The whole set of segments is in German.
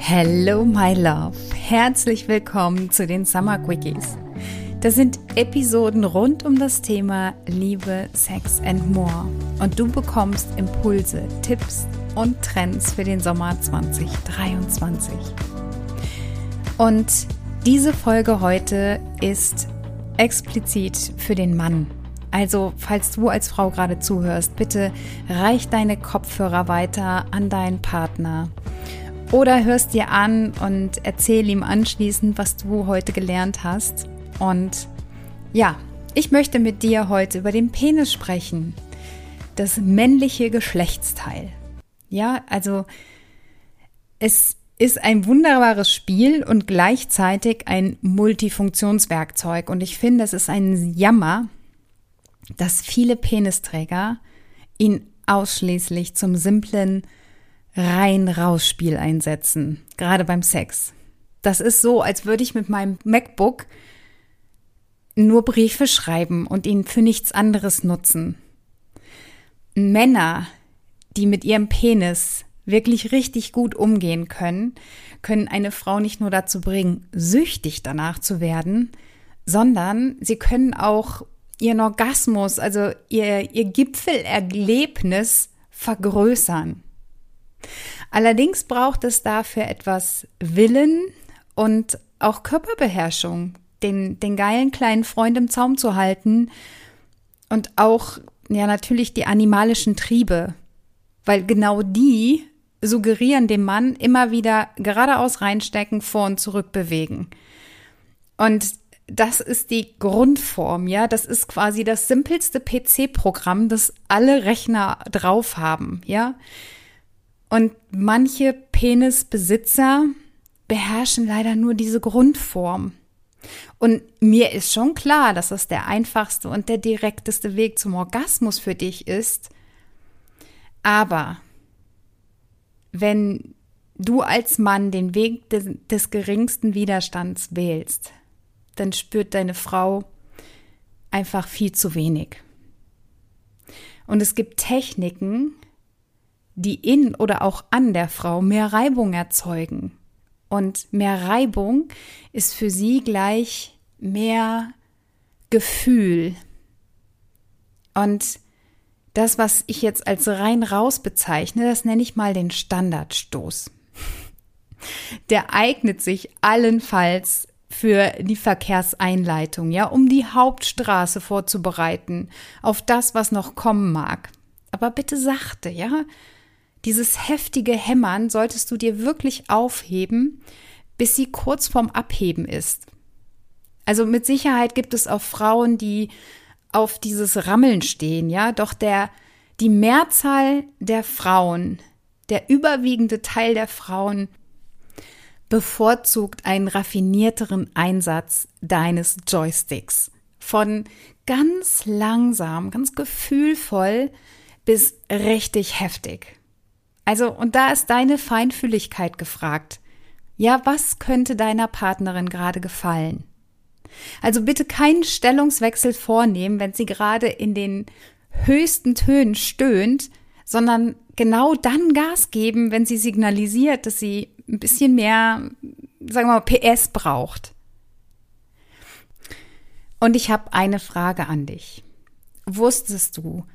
Hello, my love. Herzlich willkommen zu den Summer Quickies. Das sind Episoden rund um das Thema Liebe, Sex and More. Und du bekommst Impulse, Tipps und Trends für den Sommer 2023. Und diese Folge heute ist explizit für den Mann. Also, falls du als Frau gerade zuhörst, bitte reich deine Kopfhörer weiter an deinen Partner oder hörst dir an und erzähl ihm anschließend, was du heute gelernt hast. Und ja, ich möchte mit dir heute über den Penis sprechen. Das männliche Geschlechtsteil. Ja, also es ist ein wunderbares Spiel und gleichzeitig ein Multifunktionswerkzeug. Und ich finde, es ist ein Jammer, dass viele Penisträger ihn ausschließlich zum simplen Rein-Raus-Spiel einsetzen, gerade beim Sex. Das ist so, als würde ich mit meinem MacBook nur Briefe schreiben und ihn für nichts anderes nutzen. Männer, die mit ihrem Penis wirklich richtig gut umgehen können, können eine Frau nicht nur dazu bringen, süchtig danach zu werden, sondern sie können auch ihren Orgasmus, also ihr, ihr Gipfelerlebnis vergrößern. Allerdings braucht es dafür etwas Willen und auch Körperbeherrschung, den, den geilen kleinen Freund im Zaum zu halten und auch, ja, natürlich die animalischen Triebe, weil genau die suggerieren dem Mann immer wieder geradeaus reinstecken, vor und zurück bewegen. Und das ist die Grundform, ja. Das ist quasi das simpelste PC-Programm, das alle Rechner drauf haben, ja. Und manche Penisbesitzer beherrschen leider nur diese Grundform. Und mir ist schon klar, dass das der einfachste und der direkteste Weg zum Orgasmus für dich ist. Aber wenn du als Mann den Weg des, des geringsten Widerstands wählst, dann spürt deine Frau einfach viel zu wenig. Und es gibt Techniken, die in oder auch an der Frau mehr Reibung erzeugen. Und mehr Reibung ist für sie gleich mehr Gefühl. Und das, was ich jetzt als rein raus bezeichne, das nenne ich mal den Standardstoß. Der eignet sich allenfalls für die Verkehrseinleitung, ja, um die Hauptstraße vorzubereiten auf das, was noch kommen mag. Aber bitte sachte, ja, dieses heftige Hämmern solltest du dir wirklich aufheben, bis sie kurz vorm Abheben ist. Also mit Sicherheit gibt es auch Frauen, die auf dieses Rammeln stehen, ja, doch der, die Mehrzahl der Frauen, der überwiegende Teil der Frauen bevorzugt einen raffinierteren Einsatz deines Joysticks. Von ganz langsam, ganz gefühlvoll bis richtig heftig. Also, und da ist deine Feinfühligkeit gefragt. Ja, was könnte deiner Partnerin gerade gefallen? Also bitte keinen Stellungswechsel vornehmen, wenn sie gerade in den höchsten Tönen stöhnt, sondern genau dann Gas geben, wenn sie signalisiert, dass sie ein bisschen mehr, sagen wir mal, PS braucht. Und ich habe eine Frage an dich. Wusstest du,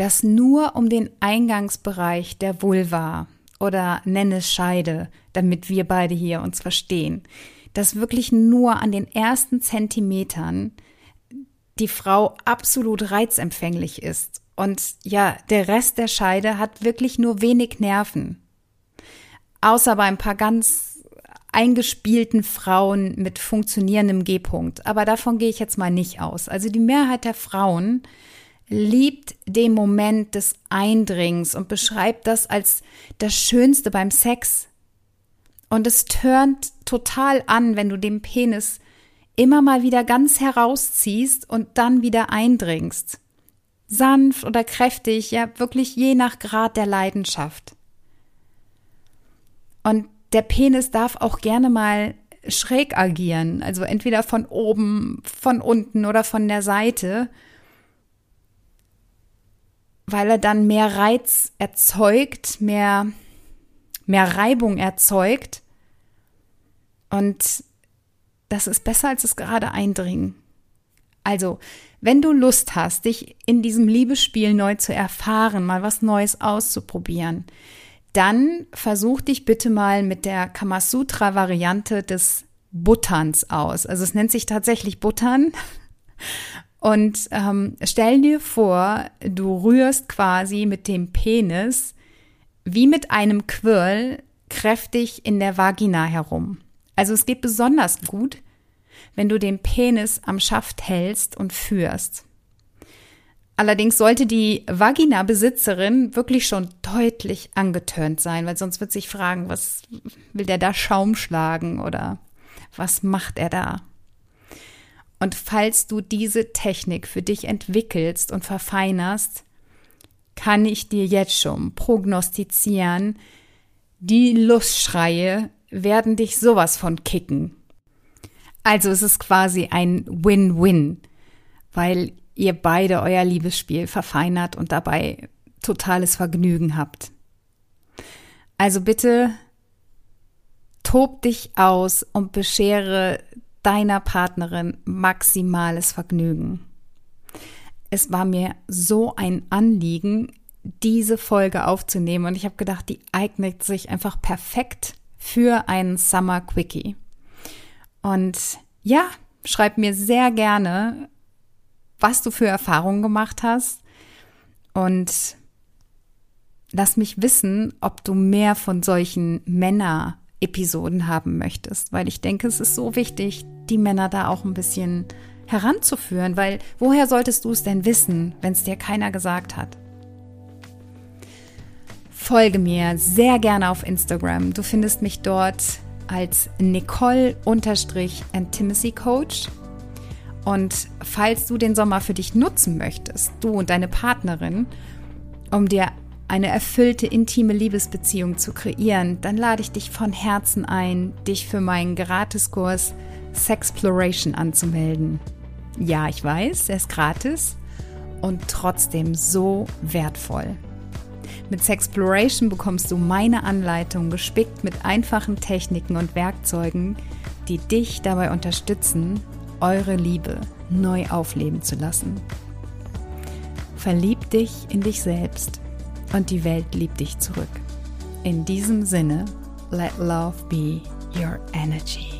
dass nur um den Eingangsbereich der Vulva oder nenne Scheide, damit wir beide hier uns verstehen, dass wirklich nur an den ersten Zentimetern die Frau absolut reizempfänglich ist. Und ja, der Rest der Scheide hat wirklich nur wenig Nerven. Außer bei ein paar ganz eingespielten Frauen mit funktionierendem G-Punkt. Aber davon gehe ich jetzt mal nicht aus. Also die Mehrheit der Frauen liebt den Moment des Eindringens und beschreibt das als das Schönste beim Sex. Und es turnt total an, wenn du den Penis immer mal wieder ganz herausziehst und dann wieder eindringst. Sanft oder kräftig, ja wirklich je nach Grad der Leidenschaft. Und der Penis darf auch gerne mal schräg agieren, also entweder von oben, von unten oder von der Seite weil er dann mehr Reiz erzeugt, mehr, mehr Reibung erzeugt Und das ist besser als es gerade eindringen. Also, wenn du Lust hast, dich in diesem Liebesspiel neu zu erfahren, mal was Neues auszuprobieren, dann versuch dich bitte mal mit der Kamasutra-Variante des Butterns aus. Also es nennt sich tatsächlich Buttern. Und ähm, stell dir vor, du rührst quasi mit dem Penis wie mit einem Quirl kräftig in der Vagina herum. Also es geht besonders gut, wenn du den Penis am Schaft hältst und führst. Allerdings sollte die Vagina-Besitzerin wirklich schon deutlich angetönt sein, weil sonst wird sich fragen, was will der da Schaum schlagen oder was macht er da? Und falls du diese Technik für dich entwickelst und verfeinerst, kann ich dir jetzt schon prognostizieren, die Lustschreie werden dich sowas von kicken. Also es ist quasi ein Win-Win, weil ihr beide euer Liebesspiel verfeinert und dabei totales Vergnügen habt. Also bitte tob dich aus und beschere deiner Partnerin maximales Vergnügen. Es war mir so ein Anliegen, diese Folge aufzunehmen und ich habe gedacht, die eignet sich einfach perfekt für einen Summer Quickie. Und ja, schreib mir sehr gerne, was du für Erfahrungen gemacht hast und lass mich wissen, ob du mehr von solchen Männer-Episoden haben möchtest, weil ich denke, es ist so wichtig, die Männer da auch ein bisschen heranzuführen, weil woher solltest du es denn wissen, wenn es dir keiner gesagt hat? Folge mir sehr gerne auf Instagram. Du findest mich dort als Nicole-Intimacy Coach. Und falls du den Sommer für dich nutzen möchtest, du und deine Partnerin, um dir eine erfüllte, intime Liebesbeziehung zu kreieren, dann lade ich dich von Herzen ein, dich für meinen Gratiskurs Sexploration anzumelden. Ja, ich weiß, er ist gratis und trotzdem so wertvoll. Mit Sexploration bekommst du meine Anleitung gespickt mit einfachen Techniken und Werkzeugen, die dich dabei unterstützen, eure Liebe neu aufleben zu lassen. Verlieb dich in dich selbst und die Welt liebt dich zurück. In diesem Sinne, let love be your energy.